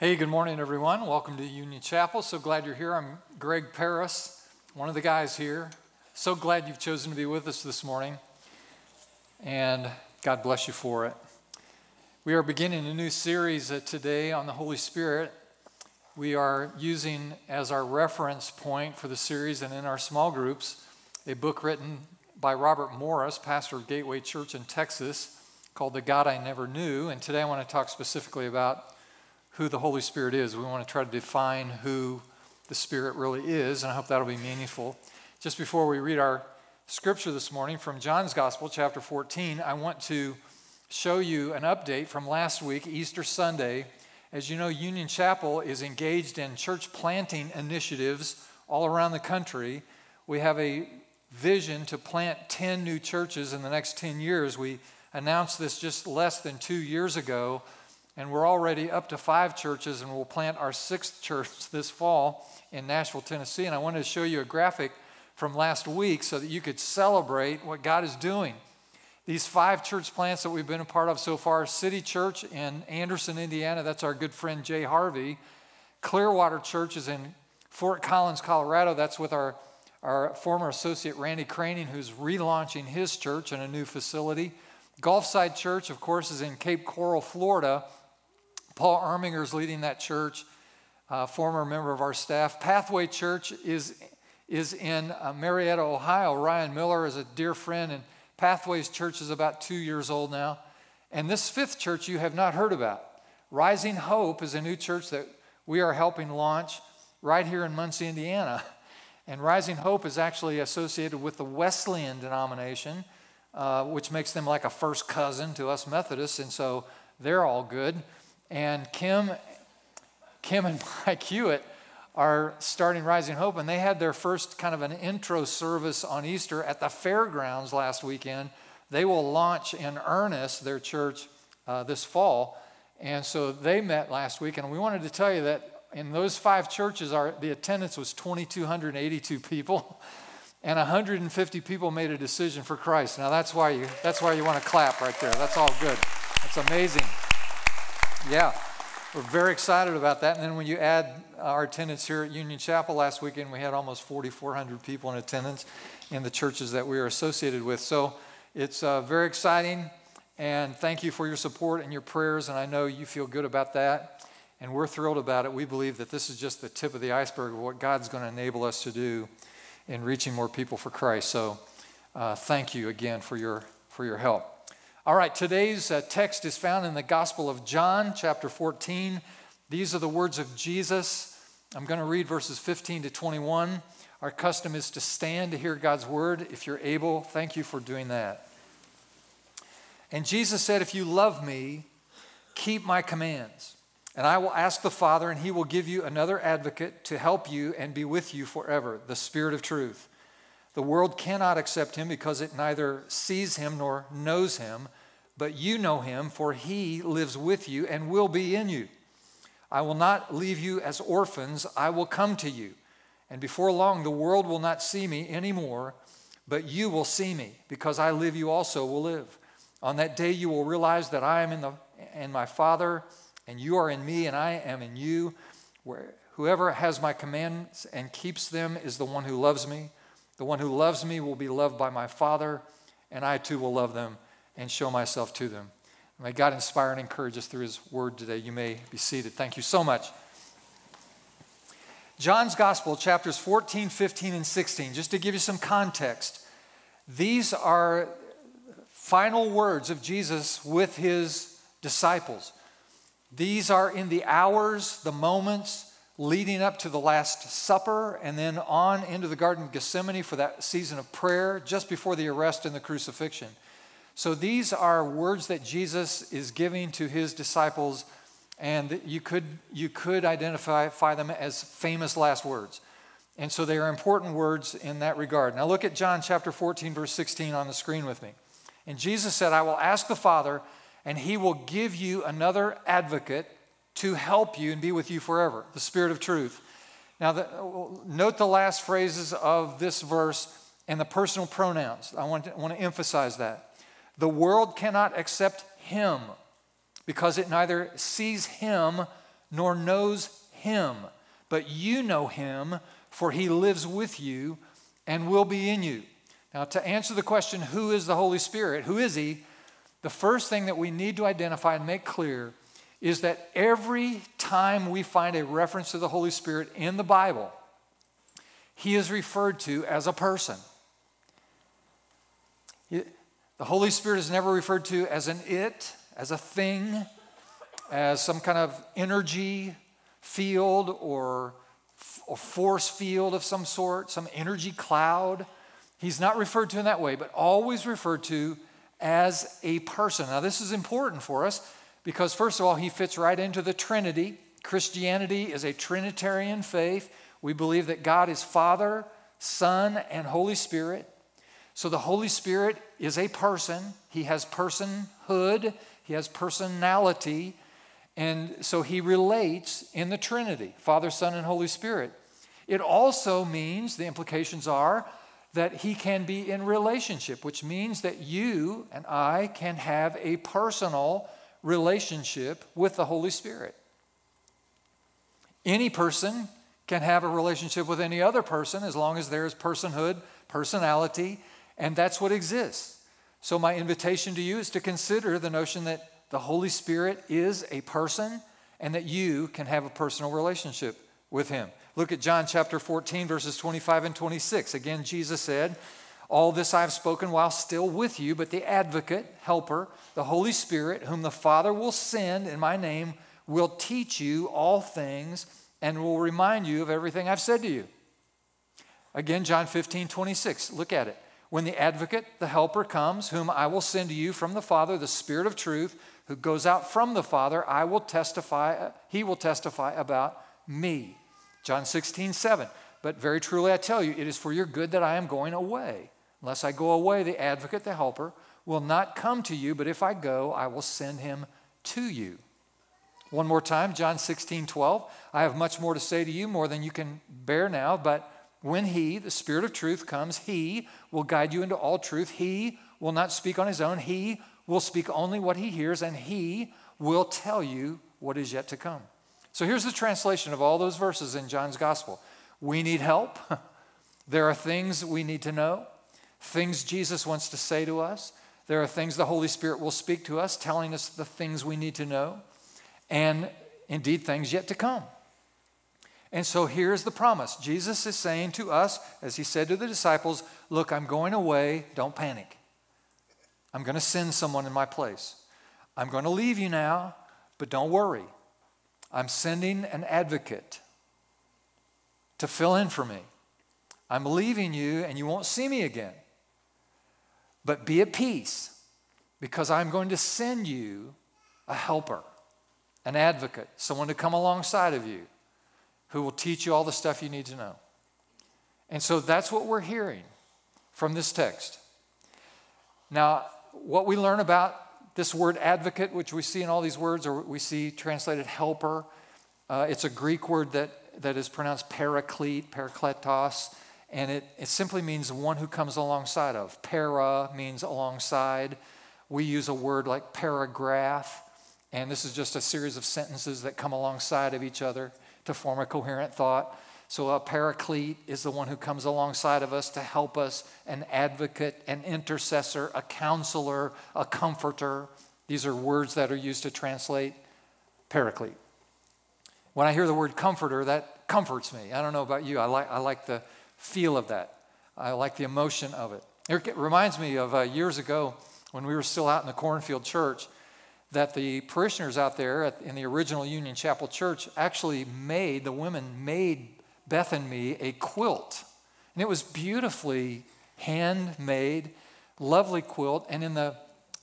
Hey, good morning, everyone. Welcome to Union Chapel. So glad you're here. I'm Greg Paris, one of the guys here. So glad you've chosen to be with us this morning, and God bless you for it. We are beginning a new series uh, today on the Holy Spirit. We are using as our reference point for the series and in our small groups a book written by Robert Morris, pastor of Gateway Church in Texas, called The God I Never Knew. And today I want to talk specifically about who the Holy Spirit is. We want to try to define who the Spirit really is, and I hope that'll be meaningful. Just before we read our scripture this morning from John's Gospel, chapter 14, I want to show you an update from last week, Easter Sunday. As you know, Union Chapel is engaged in church planting initiatives all around the country. We have a vision to plant 10 new churches in the next 10 years. We announced this just less than two years ago and we're already up to five churches, and we'll plant our sixth church this fall in Nashville, Tennessee. And I wanted to show you a graphic from last week so that you could celebrate what God is doing. These five church plants that we've been a part of so far City Church in Anderson, Indiana, that's our good friend Jay Harvey. Clearwater Church is in Fort Collins, Colorado, that's with our, our former associate Randy Craning, who's relaunching his church in a new facility. Gulfside Church, of course, is in Cape Coral, Florida. Paul Erminger is leading that church, former member of our staff. Pathway Church is, is in uh, Marietta, Ohio. Ryan Miller is a dear friend, and Pathways Church is about two years old now. And this fifth church you have not heard about. Rising Hope is a new church that we are helping launch right here in Muncie, Indiana. And Rising Hope is actually associated with the Wesleyan denomination, uh, which makes them like a first cousin to us Methodists, and so they're all good. And Kim, Kim and Mike Hewitt are starting Rising Hope, and they had their first kind of an intro service on Easter at the fairgrounds last weekend. They will launch in earnest their church uh, this fall. And so they met last week, and we wanted to tell you that in those five churches, our, the attendance was 2,282 people, and 150 people made a decision for Christ. Now that's why you that's why you want to clap right there. That's all good. That's amazing. Yeah, we're very excited about that. And then when you add our attendance here at Union Chapel last weekend, we had almost 4,400 people in attendance in the churches that we are associated with. So it's uh, very exciting. And thank you for your support and your prayers. And I know you feel good about that. And we're thrilled about it. We believe that this is just the tip of the iceberg of what God's going to enable us to do in reaching more people for Christ. So uh, thank you again for your, for your help. All right, today's uh, text is found in the Gospel of John, chapter 14. These are the words of Jesus. I'm going to read verses 15 to 21. Our custom is to stand to hear God's word. If you're able, thank you for doing that. And Jesus said, If you love me, keep my commands. And I will ask the Father, and he will give you another advocate to help you and be with you forever, the Spirit of truth. The world cannot accept him because it neither sees him nor knows him, but you know him, for he lives with you and will be in you. I will not leave you as orphans, I will come to you. And before long, the world will not see me anymore, but you will see me, because I live, you also will live. On that day, you will realize that I am in, the, in my Father, and you are in me, and I am in you. Where, whoever has my commands and keeps them is the one who loves me. The one who loves me will be loved by my Father, and I too will love them and show myself to them. May God inspire and encourage us through His word today. You may be seated. Thank you so much. John's Gospel, chapters 14, 15, and 16, just to give you some context, these are final words of Jesus with his disciples. These are in the hours, the moments, leading up to the Last Supper and then on into the Garden of Gethsemane for that season of prayer just before the arrest and the crucifixion. So these are words that Jesus is giving to his disciples, and you could, you could identify them as famous last words. And so they are important words in that regard. Now look at John chapter 14, verse 16 on the screen with me. And Jesus said, I will ask the Father, and he will give you another advocate to help you and be with you forever, the Spirit of truth. Now, the, note the last phrases of this verse and the personal pronouns. I want to, I want to emphasize that. The world cannot accept him because it neither sees him nor knows him, but you know him, for he lives with you and will be in you. Now, to answer the question, who is the Holy Spirit? Who is he? The first thing that we need to identify and make clear is that every time we find a reference to the Holy Spirit in the Bible, he is referred to as a person. The Holy Spirit is never referred to as an it, as a thing, as some kind of energy field or, or force field of some sort, some energy cloud. He's not referred to in that way, but always referred to as a person. Now, this is important for us because, first of all, he fits right into the Trinity. Christianity is a Trinitarian faith. We believe that God is Father, Son, and Holy Spirit. So the Holy Spirit is a person. He has personhood, he has personality, and so he relates in the Trinity Father, Son, and Holy Spirit. It also means, the implications are, that he can be in relationship, which means that you and I can have a personal relationship with the Holy Spirit. Any person can have a relationship with any other person as long as there is personhood, personality, and that's what exists. So, my invitation to you is to consider the notion that the Holy Spirit is a person and that you can have a personal relationship with Him. Look at John chapter 14, verses 25 and 26. Again, Jesus said, All this I have spoken while still with you, but the advocate, helper, the Holy Spirit, whom the Father will send in my name, will teach you all things and will remind you of everything I've said to you. Again, John 15, 26. Look at it. When the advocate, the helper, comes, whom I will send to you from the Father, the Spirit of truth, who goes out from the Father, I will testify, he will testify about me. John 16, 7. But very truly I tell you, it is for your good that I am going away. Unless I go away, the advocate, the helper, will not come to you, but if I go, I will send him to you. One more time, John 16, 12. I have much more to say to you, more than you can bear now, but when He, the Spirit of truth, comes, He will guide you into all truth. He will not speak on His own. He will speak only what He hears, and He will tell you what is yet to come. So here's the translation of all those verses in John's Gospel. We need help. there are things we need to know, things Jesus wants to say to us. There are things the Holy Spirit will speak to us, telling us the things we need to know, and indeed things yet to come. And so here's the promise Jesus is saying to us, as he said to the disciples, Look, I'm going away, don't panic. I'm going to send someone in my place. I'm going to leave you now, but don't worry. I'm sending an advocate to fill in for me. I'm leaving you, and you won't see me again. But be at peace because I'm going to send you a helper, an advocate, someone to come alongside of you who will teach you all the stuff you need to know. And so that's what we're hearing from this text. Now, what we learn about this word advocate, which we see in all these words, or we see translated helper, uh, it's a Greek word that, that is pronounced paraclete, parakletos, and it, it simply means one who comes alongside of. Para means alongside. We use a word like paragraph, and this is just a series of sentences that come alongside of each other to form a coherent thought. So, a paraclete is the one who comes alongside of us to help us, an advocate, an intercessor, a counselor, a comforter. These are words that are used to translate paraclete. When I hear the word comforter, that comforts me. I don't know about you, I like, I like the feel of that, I like the emotion of it. It reminds me of uh, years ago when we were still out in the Cornfield Church that the parishioners out there in the original Union Chapel Church actually made, the women made Beth and me a quilt. And it was beautifully handmade, lovely quilt. And in the,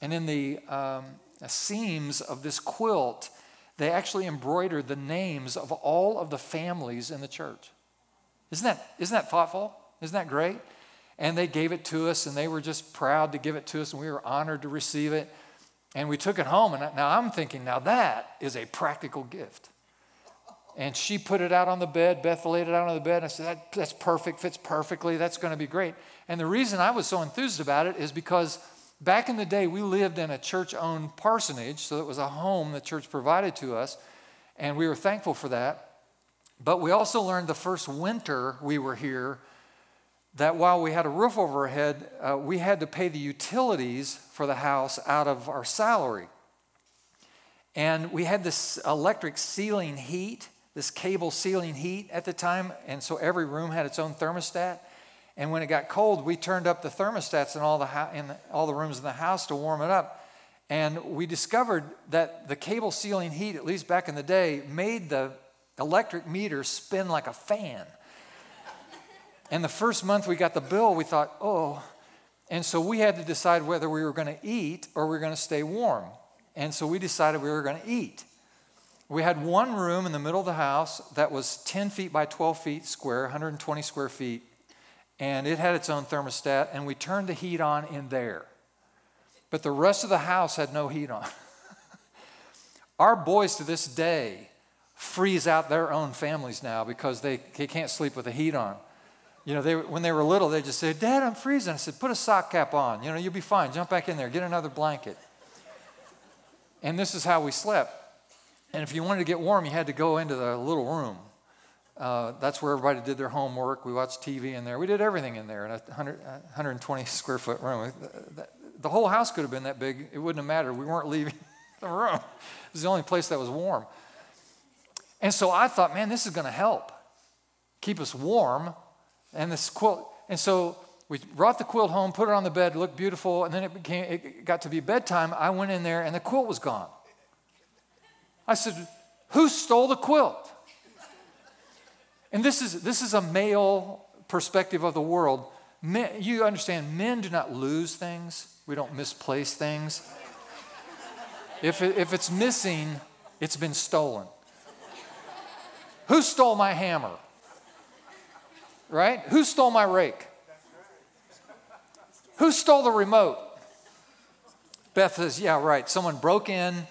and in the um, seams of this quilt, they actually embroidered the names of all of the families in the church. Isn't that, isn't that thoughtful? Isn't that great? And they gave it to us, and they were just proud to give it to us, and we were honored to receive it. And we took it home, and now I'm thinking, now that is a practical gift. And she put it out on the bed. Beth laid it out on the bed. And I said, that, That's perfect, fits perfectly. That's going to be great. And the reason I was so enthused about it is because back in the day, we lived in a church owned parsonage, so it was a home the church provided to us. And we were thankful for that. But we also learned the first winter we were here that while we had a roof over our head, uh, we had to pay the utilities for the house out of our salary. And we had this electric ceiling heat, this cable ceiling heat at the time, and so every room had its own thermostat. And when it got cold, we turned up the thermostats in all the, ho- in the, all the rooms in the house to warm it up. And we discovered that the cable ceiling heat, at least back in the day, made the electric meter spin like a fan. And the first month we got the bill, we thought, oh. And so we had to decide whether we were going to eat or we were going to stay warm. And so we decided we were going to eat. We had one room in the middle of the house that was 10 feet by 12 feet square, 120 square feet and it had its own thermostat, and we turned the heat on in there. But the rest of the house had no heat on. Our boys to this day freeze out their own families now because they, they can't sleep with the heat on. You know, they, when they were little, they just said, Dad, I'm freezing. I said, put a sock cap on. You know, you'll be fine. Jump back in there. Get another blanket. And this is how we slept. And if you wanted to get warm, you had to go into the little room. Uh, that's where everybody did their homework. We watched TV in there. We did everything in there in a 100, 120 square foot room. The whole house could have been that big. It wouldn't have mattered. We weren't leaving the room. It was the only place that was warm. And so I thought, man, this is going to help keep us warm. And this quilt. And so we brought the quilt home, put it on the bed, looked beautiful, and then it became it got to be bedtime. I went in there and the quilt was gone. I said, "Who stole the quilt?" And this is, this is a male perspective of the world. Men, you understand, men do not lose things, we don't misplace things. If, it, if it's missing, it's been stolen. Who stole my hammer? Right? Who stole my rake? Who stole the remote? Beth says, Yeah, right. Someone broke in,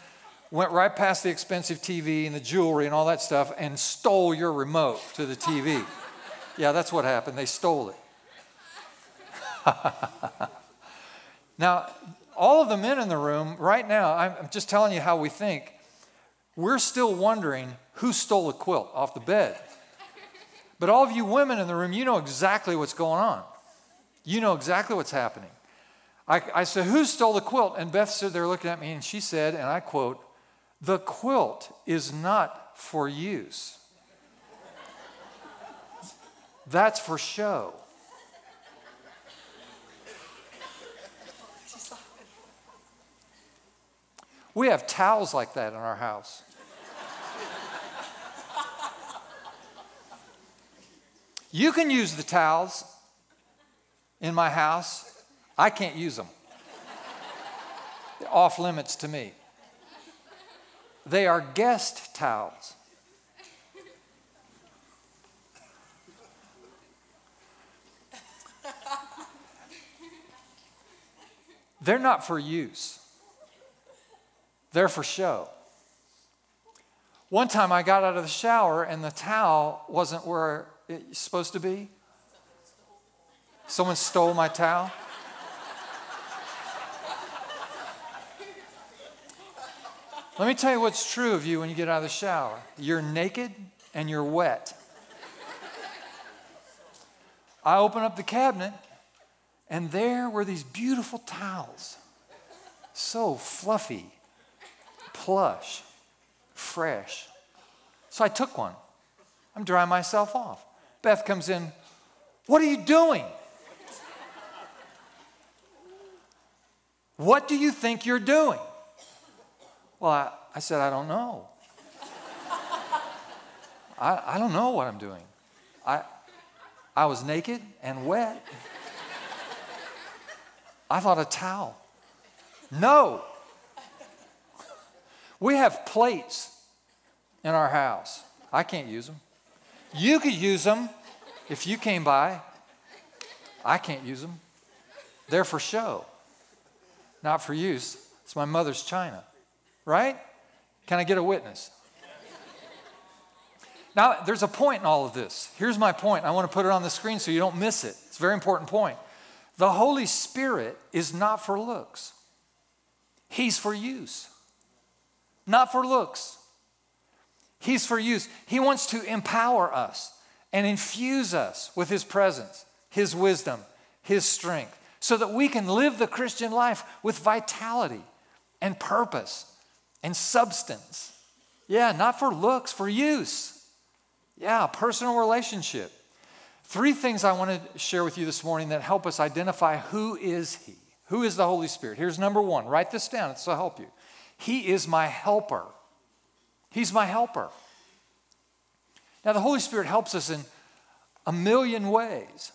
went right past the expensive TV and the jewelry and all that stuff and stole your remote to the TV. yeah, that's what happened. They stole it. now, all of the men in the room, right now, I'm just telling you how we think. We're still wondering who stole a quilt off the bed. But all of you women in the room, you know exactly what's going on. You know exactly what's happening. I, I said, Who stole the quilt? And Beth stood there looking at me and she said, and I quote, the quilt is not for use, that's for show. We have towels like that in our house. You can use the towels in my house. I can't use them. They're off limits to me. They are guest towels. They're not for use, they're for show. One time I got out of the shower and the towel wasn't where it's supposed to be. Someone stole my towel. Let me tell you what's true of you when you get out of the shower you're naked and you're wet. I open up the cabinet, and there were these beautiful towels. So fluffy, plush, fresh. So I took one. I'm drying myself off. Beth comes in, What are you doing? What do you think you're doing? Well, I, I said, I don't know. I, I don't know what I'm doing. I, I was naked and wet. I thought a towel. No. We have plates in our house. I can't use them. You could use them if you came by. I can't use them. They're for show, not for use. It's my mother's china right? Can I get a witness? Now, there's a point in all of this. Here's my point. I want to put it on the screen so you don't miss it. It's a very important point. The Holy Spirit is not for looks, He's for use, not for looks. He's for use. He wants to empower us and infuse us with His presence, His wisdom, His strength, so that we can live the Christian life with vitality and purpose and substance. Yeah, not for looks, for use. Yeah, personal relationship. Three things I want to share with you this morning that help us identify who is He. Who is the Holy Spirit? Here's number one. Write this down, it'll help you. He is my helper. He's my helper. Now, the Holy Spirit helps us in a million ways.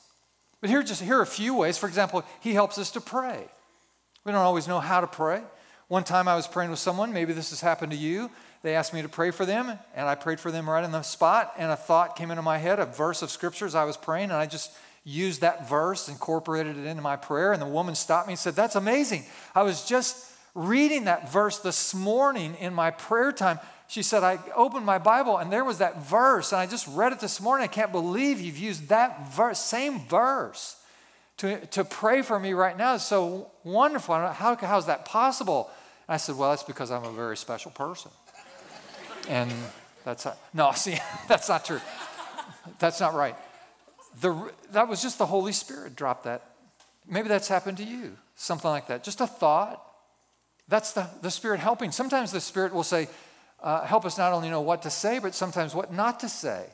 But here, just here are a few ways. For example, He helps us to pray. We don't always know how to pray. One time I was praying with someone, maybe this has happened to you. They asked me to pray for them, and I prayed for them right in the spot, and a thought came into my head, a verse of scriptures I was praying, and I just used that verse, incorporated it into my prayer, and the woman stopped me and said, That's amazing. I was just reading that verse this morning in my prayer time. She said, I opened my Bible and there was that verse, and I just read it this morning. I can't believe you've used that verse, same verse, to, to pray for me right now. It's so wonderful. How, how is that possible? And I said, Well, that's because I'm a very special person. and that's not, no, see, that's not true. That's not right. The, that was just the Holy Spirit dropped that. Maybe that's happened to you, something like that. Just a thought. That's the, the Spirit helping. Sometimes the Spirit will say, uh, help us not only know what to say, but sometimes what not to say.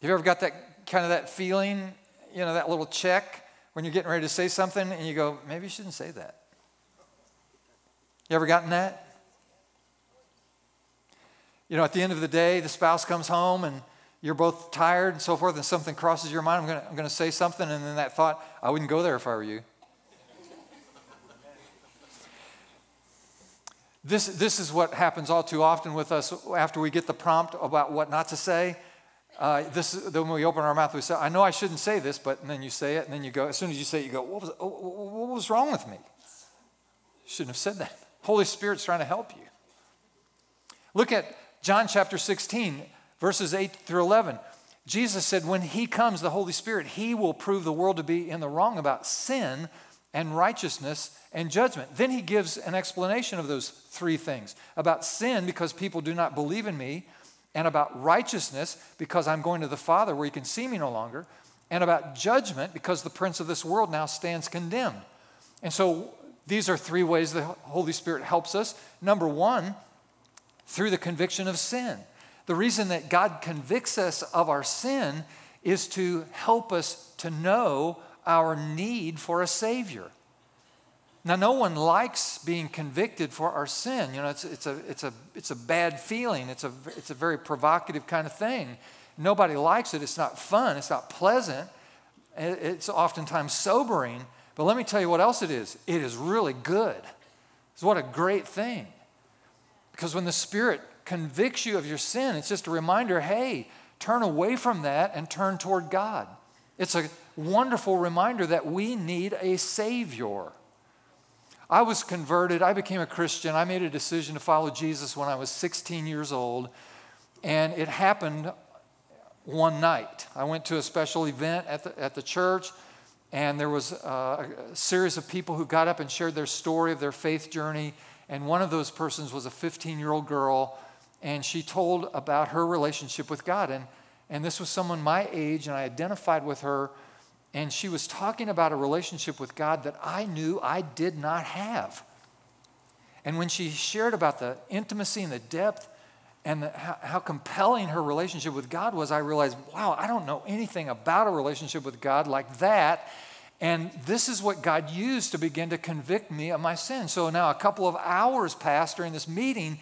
Have you ever got that kind of that feeling, you know, that little check when you're getting ready to say something and you go, maybe you shouldn't say that? You ever gotten that? You know, at the end of the day, the spouse comes home and you're both tired and so forth, and something crosses your mind. I'm going to I'm going to say something, and then that thought, I wouldn't go there if I were you. This, this is what happens all too often with us after we get the prompt about what not to say. Uh, this, then when we open our mouth, we say, I know I shouldn't say this, but then you say it, and then you go, as soon as you say it, you go, What was, what was wrong with me? Shouldn't have said that. Holy Spirit's trying to help you. Look at John chapter 16 verses 8 through 11. Jesus said, When He comes, the Holy Spirit, He will prove the world to be in the wrong about sin and righteousness and judgment. Then He gives an explanation of those three things about sin, because people do not believe in me, and about righteousness, because I'm going to the Father where He can see me no longer, and about judgment, because the prince of this world now stands condemned. And so these are three ways the Holy Spirit helps us. Number one, through the conviction of sin. The reason that God convicts us of our sin is to help us to know our need for a Savior. Now, no one likes being convicted for our sin. You know, it's, it's, a, it's, a, it's a bad feeling, it's a, it's a very provocative kind of thing. Nobody likes it. It's not fun, it's not pleasant, it's oftentimes sobering. But let me tell you what else it is it is really good. It's what a great thing. Because when the Spirit convicts you of your sin, it's just a reminder hey, turn away from that and turn toward God. It's a wonderful reminder that we need a Savior. I was converted, I became a Christian, I made a decision to follow Jesus when I was 16 years old, and it happened one night. I went to a special event at the, at the church, and there was a, a series of people who got up and shared their story of their faith journey, and one of those persons was a 15 year old girl and she told about her relationship with God. And, and this was someone my age, and I identified with her. And she was talking about a relationship with God that I knew I did not have. And when she shared about the intimacy and the depth and the, how, how, compelling her relationship with God was, I realized, wow, I don't know anything about a relationship with God like that. And this is what God used to begin to convict me of my sin. So now a couple of hours passed during this meeting,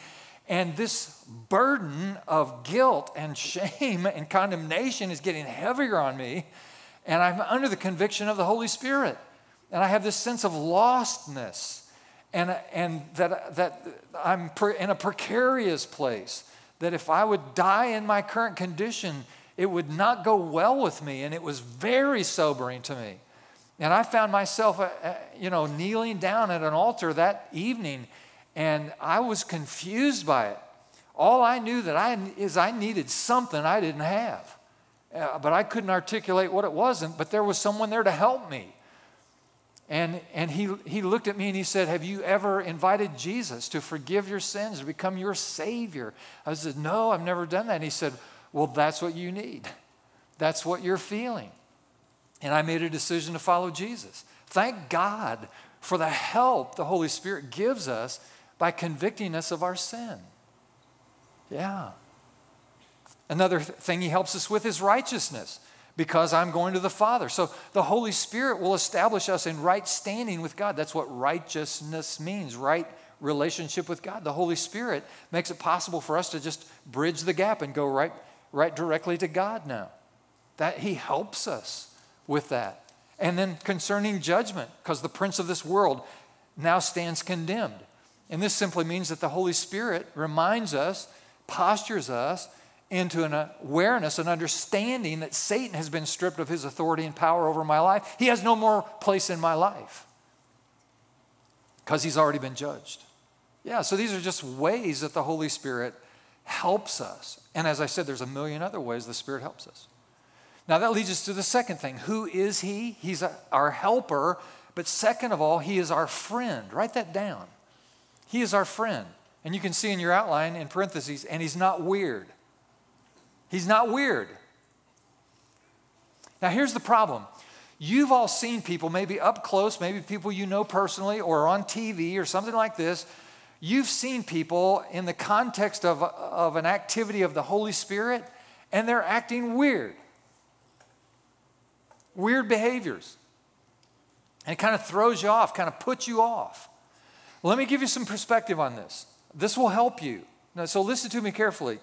and this burden of guilt and shame and condemnation is getting heavier on me. And I'm under the conviction of the Holy Spirit. And I have this sense of lostness and, and that, that I'm in a precarious place. That if I would die in my current condition, it would not go well with me. And it was very sobering to me. And I found myself, uh, uh, you know, kneeling down at an altar that evening and I was confused by it. All I knew that I is I needed something I didn't have, uh, but I couldn't articulate what it wasn't. But there was someone there to help me. And, and he, he looked at me and he said, Have you ever invited Jesus to forgive your sins, to become your Savior? I said, No, I've never done that. And he said, Well, that's what you need. That's what you're feeling. And I made a decision to follow Jesus. Thank God for the help the Holy Spirit gives us by convicting us of our sin. Yeah. Another thing he helps us with is righteousness because I'm going to the Father. So the Holy Spirit will establish us in right standing with God. That's what righteousness means, right relationship with God. The Holy Spirit makes it possible for us to just bridge the gap and go right, right directly to God now. That He helps us with that. And then concerning judgment, because the prince of this world now stands condemned. And this simply means that the Holy Spirit reminds us, postures us into an awareness, an understanding that Satan has been stripped of his authority and power over my life. He has no more place in my life because he's already been judged. Yeah, so these are just ways that the Holy Spirit helps us. And as I said, there's a million other ways the Spirit helps us. Now that leads us to the second thing. Who is he? He's our helper, but second of all, he is our friend. Write that down. He is our friend. And you can see in your outline in parentheses, and he's not weird. He's not weird. Now, here's the problem. You've all seen people, maybe up close, maybe people you know personally, or on TV or something like this. You've seen people in the context of, of an activity of the Holy Spirit, and they're acting weird. Weird behaviors. And it kind of throws you off, kind of puts you off. Let me give you some perspective on this. This will help you. Now, so listen to me carefully.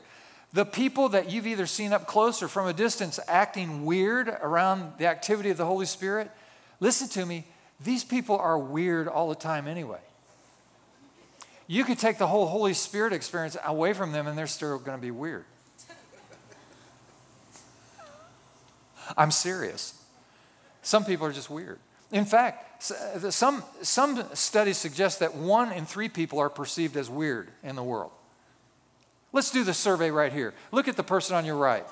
The people that you've either seen up close or from a distance acting weird around the activity of the Holy Spirit, listen to me, these people are weird all the time anyway. You could take the whole Holy Spirit experience away from them and they're still going to be weird. I'm serious. Some people are just weird. In fact, some, some studies suggest that one in three people are perceived as weird in the world. Let's do the survey right here. Look at the person on your right.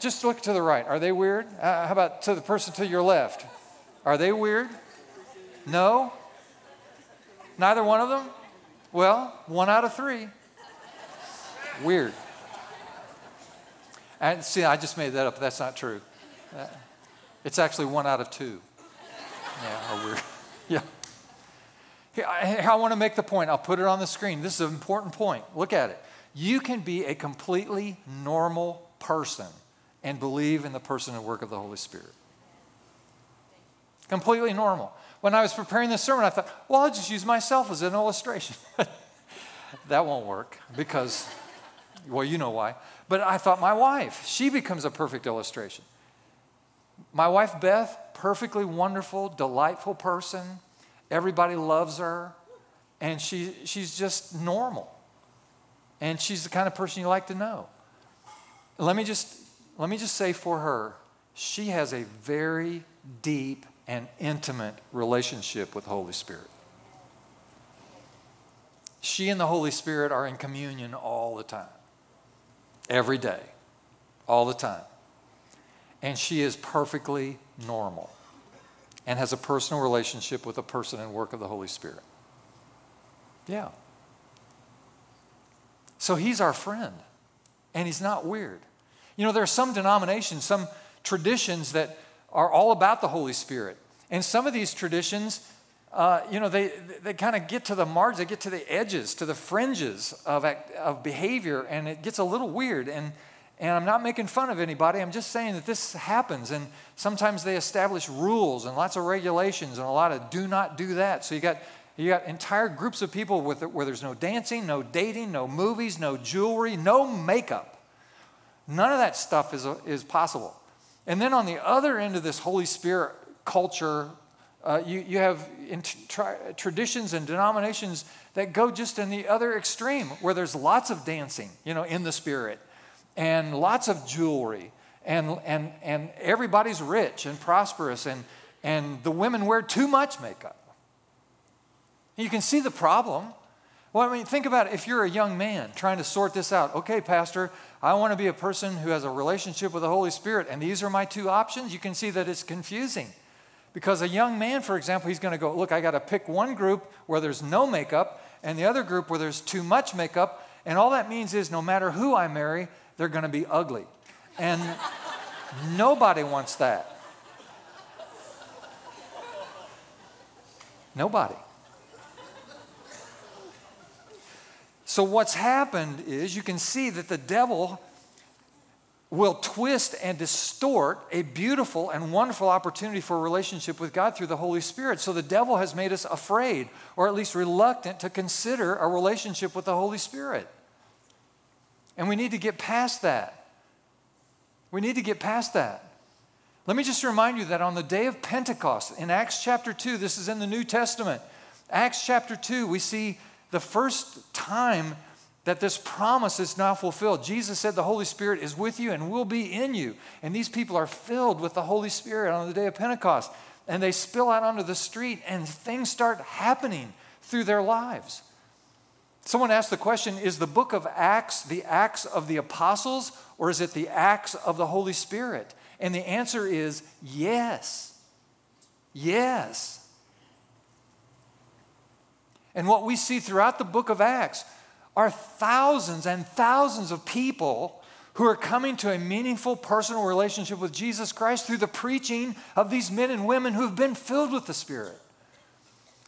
Just look to the right. Are they weird? Uh, how about to the person to your left? Are they weird? No? Neither one of them? Well, one out of three. Weird. And see, I just made that up. That's not true. Uh, it's actually one out of two. Yeah, weird. yeah. I, I want to make the point. I'll put it on the screen. This is an important point. Look at it. You can be a completely normal person and believe in the person and work of the Holy Spirit. Completely normal. When I was preparing this sermon, I thought, well, I'll just use myself as an illustration. that won't work because, well, you know why. But I thought my wife, she becomes a perfect illustration. My wife, Beth, perfectly wonderful, delightful person. Everybody loves her, and she, she's just normal. And she's the kind of person you like to know. Let me just, let me just say for her, she has a very deep and intimate relationship with the Holy Spirit. She and the Holy Spirit are in communion all the time, every day, all the time. And she is perfectly normal and has a personal relationship with the person and work of the Holy Spirit. Yeah. So he's our friend, and he's not weird. You know, there are some denominations, some traditions that are all about the Holy Spirit. And some of these traditions, uh, you know, they, they kind of get to the margins, they get to the edges, to the fringes of, of behavior, and it gets a little weird. And, and I'm not making fun of anybody, I'm just saying that this happens. And sometimes they establish rules and lots of regulations and a lot of do not do that. So you got you got entire groups of people with, where there's no dancing, no dating, no movies, no jewelry, no makeup. None of that stuff is, is possible. And then on the other end of this Holy Spirit culture, uh, you, you have tra- traditions and denominations that go just in the other extreme, where there's lots of dancing, you know, in the Spirit, and lots of jewelry, and, and, and everybody's rich and prosperous, and, and the women wear too much makeup. You can see the problem. Well, I mean, think about it. If you're a young man trying to sort this out, okay, Pastor, I want to be a person who has a relationship with the Holy Spirit, and these are my two options, you can see that it's confusing Because a young man, for example, he's going to go, look, I got to pick one group where there's no makeup and the other group where there's too much makeup. And all that means is no matter who I marry, they're going to be ugly. And nobody wants that. Nobody. So, what's happened is you can see that the devil will twist and distort a beautiful and wonderful opportunity for a relationship with God through the Holy Spirit. So, the devil has made us afraid, or at least reluctant, to consider a relationship with the Holy Spirit. And we need to get past that. We need to get past that. Let me just remind you that on the day of Pentecost, in Acts chapter 2, this is in the New Testament, Acts chapter 2, we see the first time that this promise is now fulfilled. Jesus said the Holy Spirit is with you and will be in you. And these people are filled with the Holy Spirit on the day of Pentecost. And they spill out onto the street, and things start happening through their lives. Someone asked the question Is the book of Acts the Acts of the Apostles, or is it the Acts of the Holy Spirit? And the answer is yes. Yes. And what we see throughout the book of Acts are thousands and thousands of people who are coming to a meaningful personal relationship with Jesus Christ through the preaching of these men and women who have been filled with the Spirit.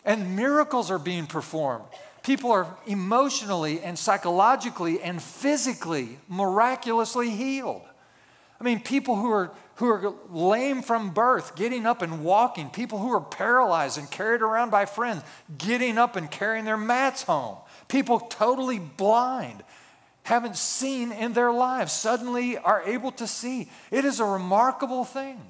And miracles are being performed. People are emotionally and psychologically and physically miraculously healed. I mean, people who are, who are lame from birth, getting up and walking, people who are paralyzed and carried around by friends, getting up and carrying their mats home, people totally blind, haven't seen in their lives, suddenly are able to see. It is a remarkable thing.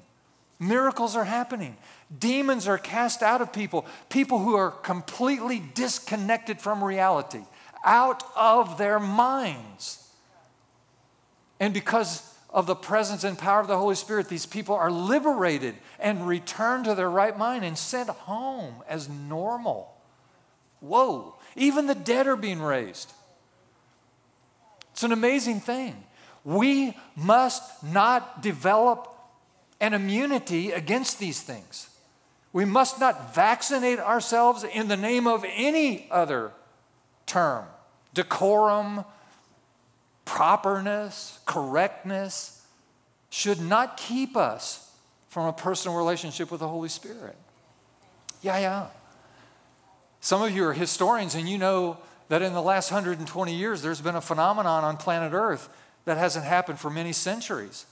Miracles are happening. Demons are cast out of people, people who are completely disconnected from reality, out of their minds. And because of the presence and power of the Holy Spirit, these people are liberated and returned to their right mind and sent home as normal. Whoa, even the dead are being raised. It's an amazing thing. We must not develop an immunity against these things. We must not vaccinate ourselves in the name of any other term decorum, properness, correctness should not keep us from a personal relationship with the Holy Spirit. Yeah, yeah. Some of you are historians and you know that in the last 120 years there's been a phenomenon on planet Earth that hasn't happened for many centuries.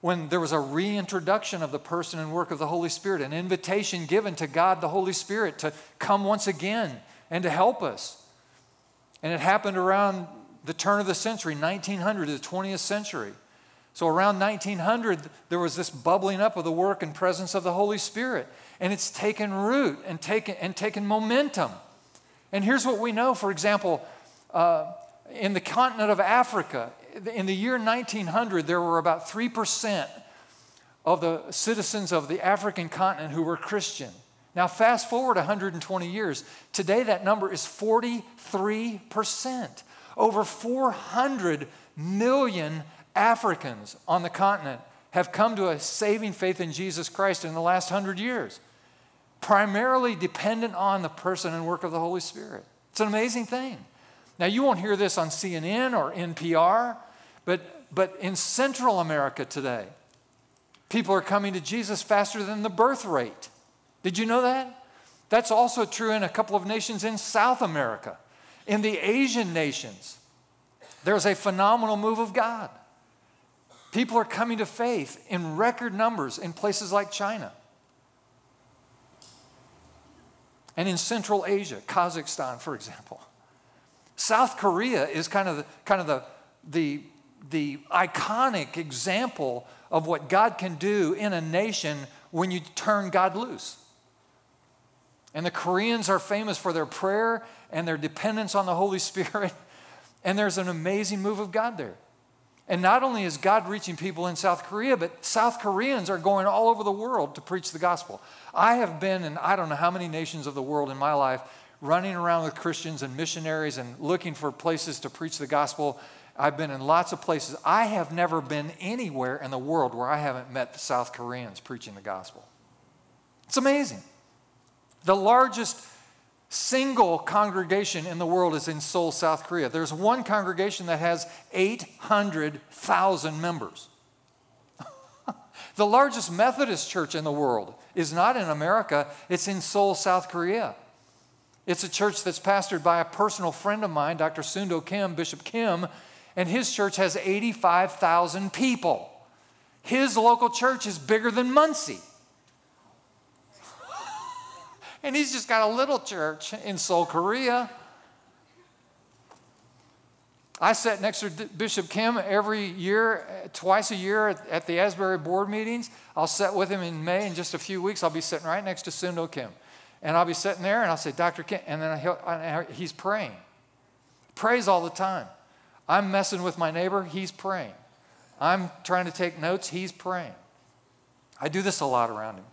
When there was a reintroduction of the person and work of the Holy Spirit, an invitation given to God the Holy Spirit to come once again and to help us. And it happened around the turn of the century, 1900 to the 20th century. So around 1900, there was this bubbling up of the work and presence of the Holy Spirit. And it's taken root and taken, and taken momentum. And here's what we know for example, uh, in the continent of Africa, in the year 1900, there were about 3% of the citizens of the African continent who were Christian. Now, fast forward 120 years. Today, that number is 43%. Over 400 million Africans on the continent have come to a saving faith in Jesus Christ in the last hundred years, primarily dependent on the person and work of the Holy Spirit. It's an amazing thing. Now, you won't hear this on CNN or NPR, but, but in Central America today, people are coming to Jesus faster than the birth rate. Did you know that? That's also true in a couple of nations in South America. In the Asian nations, there's a phenomenal move of God. People are coming to faith in record numbers in places like China. And in Central Asia, Kazakhstan, for example. South Korea is kind of the, kind of the, the, the iconic example of what God can do in a nation when you turn God loose. And the Koreans are famous for their prayer and their dependence on the Holy Spirit. And there's an amazing move of God there. And not only is God reaching people in South Korea, but South Koreans are going all over the world to preach the gospel. I have been in I don't know how many nations of the world in my life, running around with Christians and missionaries and looking for places to preach the gospel. I've been in lots of places. I have never been anywhere in the world where I haven't met South Koreans preaching the gospel. It's amazing. The largest single congregation in the world is in Seoul, South Korea. There's one congregation that has 800,000 members. the largest Methodist church in the world is not in America, it's in Seoul, South Korea. It's a church that's pastored by a personal friend of mine, Dr. Sundo Kim, Bishop Kim, and his church has 85,000 people. His local church is bigger than Muncie. and he's just got a little church in Seoul, Korea. I sat next to Bishop Kim every year, twice a year at, the Asbury board meetings. I'll sit with him in May in just a few weeks. I'll be sitting right next to Sundo Kim. And I'll be sitting there and I'll say, Dr. Kim, and then he—he's praying. Prays all the time. I'm messing with my neighbor, he's praying. I'm trying to take notes, he's praying. I do this a lot around him,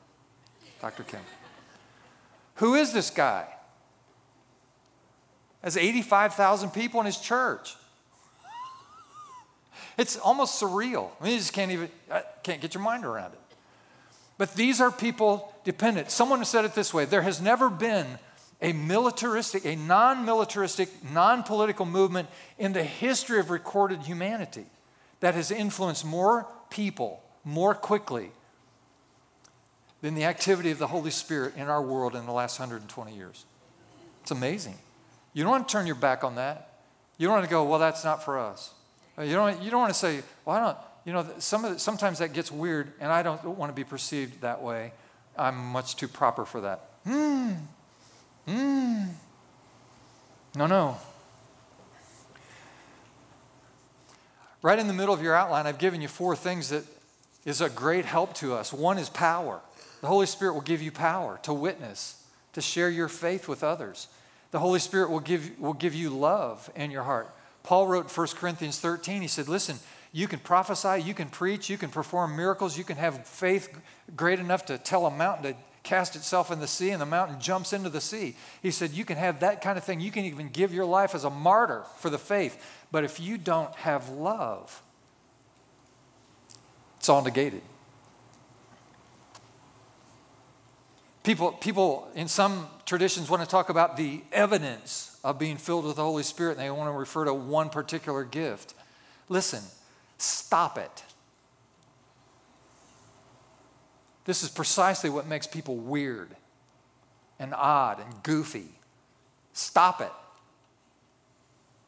Dr. Kim. Who is this guy? Has 85,000 people in his church. It's almost surreal. I mean, you just can't even uh, can't get your mind around it. But these are people dependent. Someone said it this way: there has never been a militaristic, a non-militaristic, non-political movement in the history of recorded humanity that has influenced more people more quickly than the activity of the Holy Spirit in our world in the last 120 years. It's amazing. You don't want to turn your back on that. You don't want to go, well, that's not for us. You don't, you don't want to say, well, I don't, you know, some the, sometimes that gets weird, and I don't want to be perceived that way. I'm much too proper for that. Hmm. Hmm. No, no. Right in the middle of your outline, I've given you four things that is a great help to us. One is power. The Holy Spirit will give you power to witness, to share your faith with others. The Holy Spirit will give, will give you love in your heart. Paul wrote 1 Corinthians 13, he said, Listen, you can prophesy, you can preach, you can perform miracles, you can have faith great enough to tell a mountain to cast itself in the sea and the mountain jumps into the sea. He said, You can have that kind of thing. You can even give your life as a martyr for the faith. But if you don't have love, it's all negated. People, people in some traditions want to talk about the evidence of being filled with the Holy Spirit, and they want to refer to one particular gift. Listen, stop it. This is precisely what makes people weird and odd and goofy. Stop it.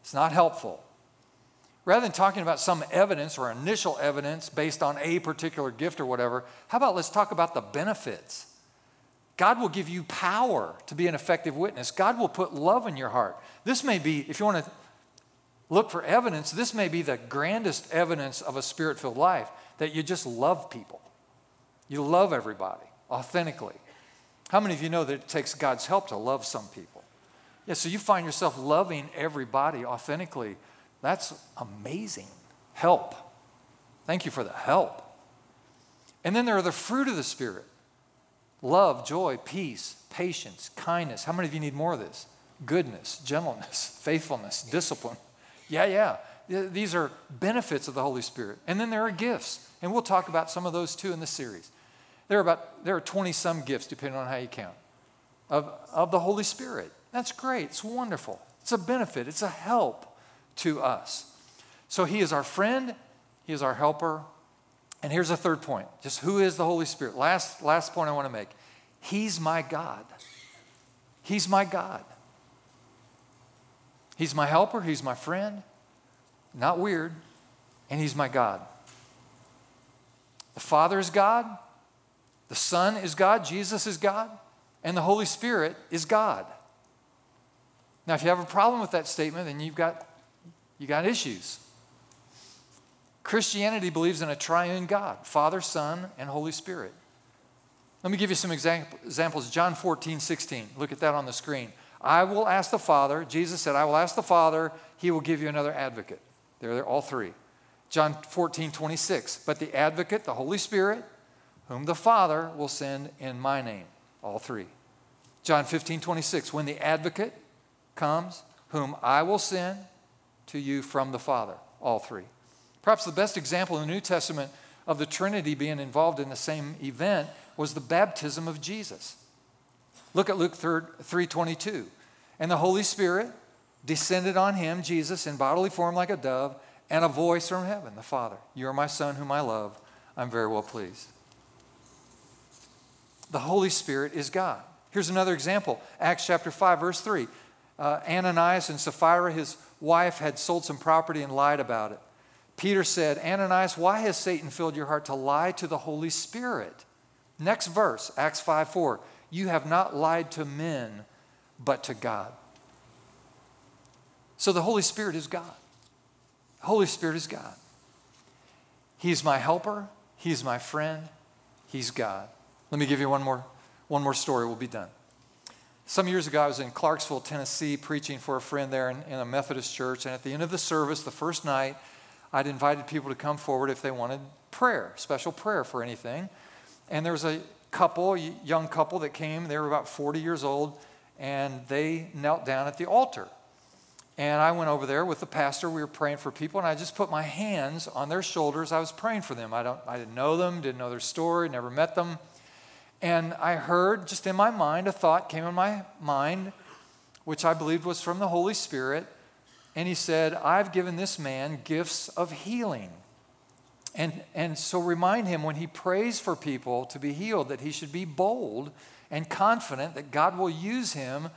It's not helpful. Rather than talking about some evidence or initial evidence based on a particular gift or whatever, how about let's talk about the benefits? God will give you power to be an effective witness. God will put love in your heart. This may be, if you want to look for evidence, this may be the grandest evidence of a spirit filled life that you just love people. You love everybody authentically. How many of you know that it takes God's help to love some people? Yeah, so you find yourself loving everybody authentically. That's amazing. Help. Thank you for the help. And then there are the fruit of the Spirit love, joy, peace, patience, kindness. How many of you need more of this? Goodness, gentleness, faithfulness, discipline. Yeah, yeah. These are benefits of the Holy Spirit. And then there are gifts. And we'll talk about some of those too in this series. There are about there are 20 some gifts, depending on how you count, of, of the Holy Spirit. That's great. It's wonderful. It's a benefit. It's a help to us. So he is our friend, he is our helper, and here's a third point just who is the Holy Spirit? Last, last point I want to make He's my God. He's my God. He's my helper, He's my friend, not weird, and He's my God. The Father is God, the Son is God, Jesus is God, and the Holy Spirit is God. Now, if you have a problem with that statement, then you've got, you got issues. Christianity believes in a triune God Father, Son, and Holy Spirit. Let me give you some examples. John 14, 16. Look at that on the screen. I will ask the Father, Jesus said, I will ask the Father, he will give you another advocate. There, they're all three. John 14, 26. But the advocate, the Holy Spirit, whom the Father will send in my name. All three. John 15, 26. When the advocate comes, whom I will send to you from the Father. All three. Perhaps the best example in the New Testament of the Trinity being involved in the same event was the baptism of Jesus. Look at Luke 3:22. And the Holy Spirit descended on him, Jesus, in bodily form like a dove, and a voice from heaven, the Father, You are my Son, whom I love. I'm very well pleased. The Holy Spirit is God. Here's another example Acts chapter 5, verse 3. Uh, Ananias and Sapphira, his wife, had sold some property and lied about it. Peter said, Ananias, why has Satan filled your heart to lie to the Holy Spirit? Next verse, Acts 5 4. You have not lied to men, but to God. So the Holy Spirit is God. Holy Spirit is God. He's my helper, He's my friend, He's God. Let me give you one more, one more story, we'll be done. Some years ago, I was in Clarksville, Tennessee, preaching for a friend there in, in a Methodist church. And at the end of the service, the first night, I'd invited people to come forward if they wanted prayer, special prayer for anything. And there was a couple, young couple that came. They were about 40 years old, and they knelt down at the altar. And I went over there with the pastor. We were praying for people, and I just put my hands on their shoulders. I was praying for them. I, don't, I didn't know them, didn't know their story, never met them. And I heard, just in my mind, a thought came in my mind, which I believed was from the Holy Spirit. And he said, I've given this man gifts of healing. And, and so remind him when he prays for people to be healed that he should be bold and confident that God will use him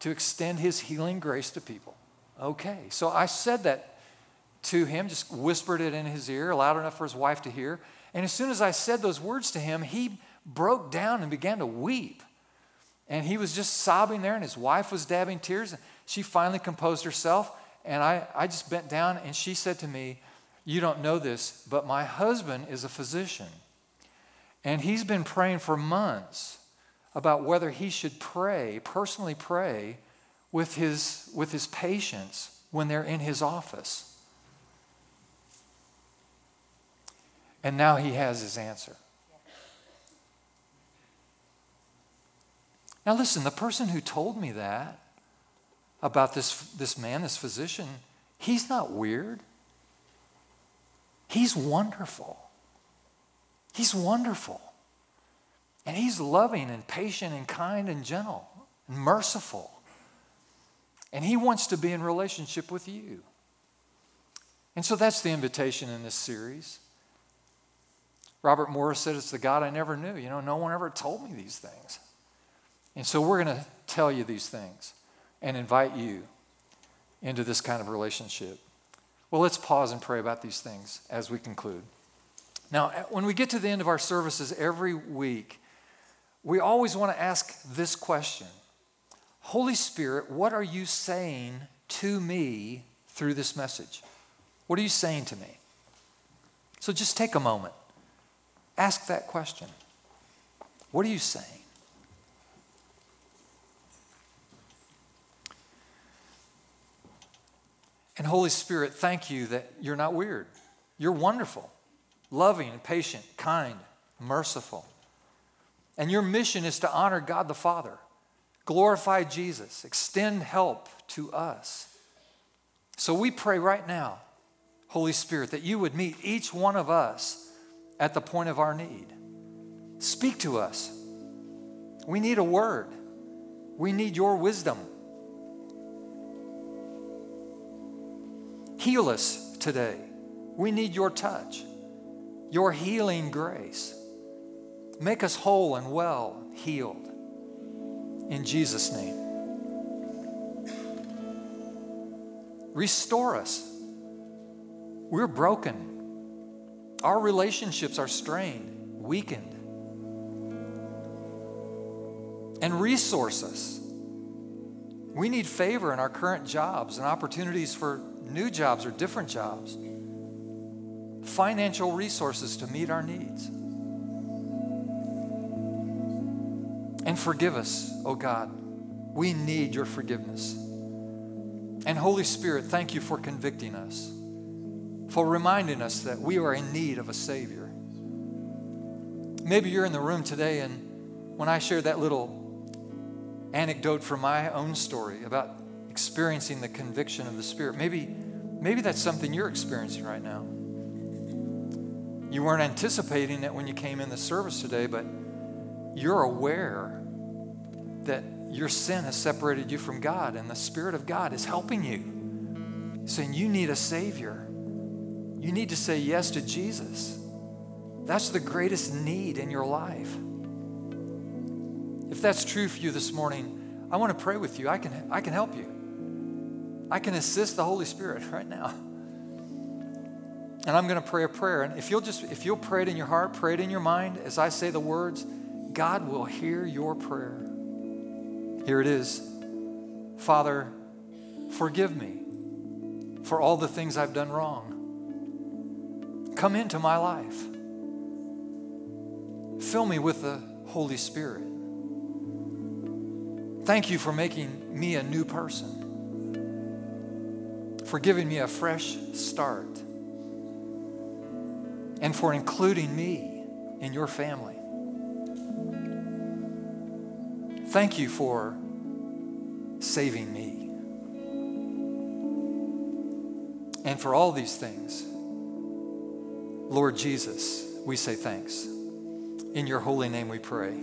to extend his healing grace to people. Okay, so I said that to him, just whispered it in his ear, loud enough for his wife to hear. And as soon as I said those words to him, he broke down and began to weep. And he was just sobbing there, and his wife was dabbing tears. She finally composed herself. And I, I just bent down, and she said to me, you don't know this, but my husband is a physician. And he's been praying for months about whether he should pray, personally pray, with his, with his patients when they're in his office. And now he has his answer. Now, listen, the person who told me that about this, this man, this physician, he's not weird. He's wonderful. He's wonderful. And He's loving and patient and kind and gentle and merciful. And He wants to be in relationship with you. And so that's the invitation in this series. Robert Morris said, It's the God I never knew. You know, no one ever told me these things. And so we're going to tell you these things and invite you into this kind of relationship. Well, let's pause and pray about these things as we conclude. Now, when we get to the end of our services every week, we always want to ask this question Holy Spirit, what are you saying to me through this message? What are you saying to me? So just take a moment. Ask that question. What are you saying? And Holy Spirit, thank you that you're not weird. You're wonderful, loving, patient, kind, merciful. And your mission is to honor God the Father, glorify Jesus, extend help to us. So we pray right now, Holy Spirit, that you would meet each one of us at the point of our need. Speak to us. We need a word, we need your wisdom. Heal us today. We need your touch, your healing grace. Make us whole and well, healed. In Jesus' name. Restore us. We're broken. Our relationships are strained, weakened. And resource us. We need favor in our current jobs and opportunities for new jobs or different jobs, financial resources to meet our needs. And forgive us, oh God. We need your forgiveness. And Holy Spirit, thank you for convicting us, for reminding us that we are in need of a Savior. Maybe you're in the room today, and when I shared that little anecdote from my own story about experiencing the conviction of the Spirit. Maybe, maybe that's something you're experiencing right now. You weren't anticipating it when you came in the service today, but you're aware that your sin has separated you from God, and the Spirit of God is helping you, saying you need a Savior. You need to say yes to Jesus. That's the greatest need in your life. If that's true for you this morning, I want to pray with you. I can, I can help you. I can assist the Holy Spirit right now. And I'm going to pray a prayer. And if you'll just, if you'll pray it in your heart, pray it in your mind as I say the words, God will hear your prayer. Here it is Father, forgive me for all the things I've done wrong. Come into my life. Fill me with the Holy Spirit. Thank you for making me a new person, for giving me a fresh start, and for including me in your family. Thank you for saving me. And for all these things, Lord Jesus, we say thanks. In your holy name we pray.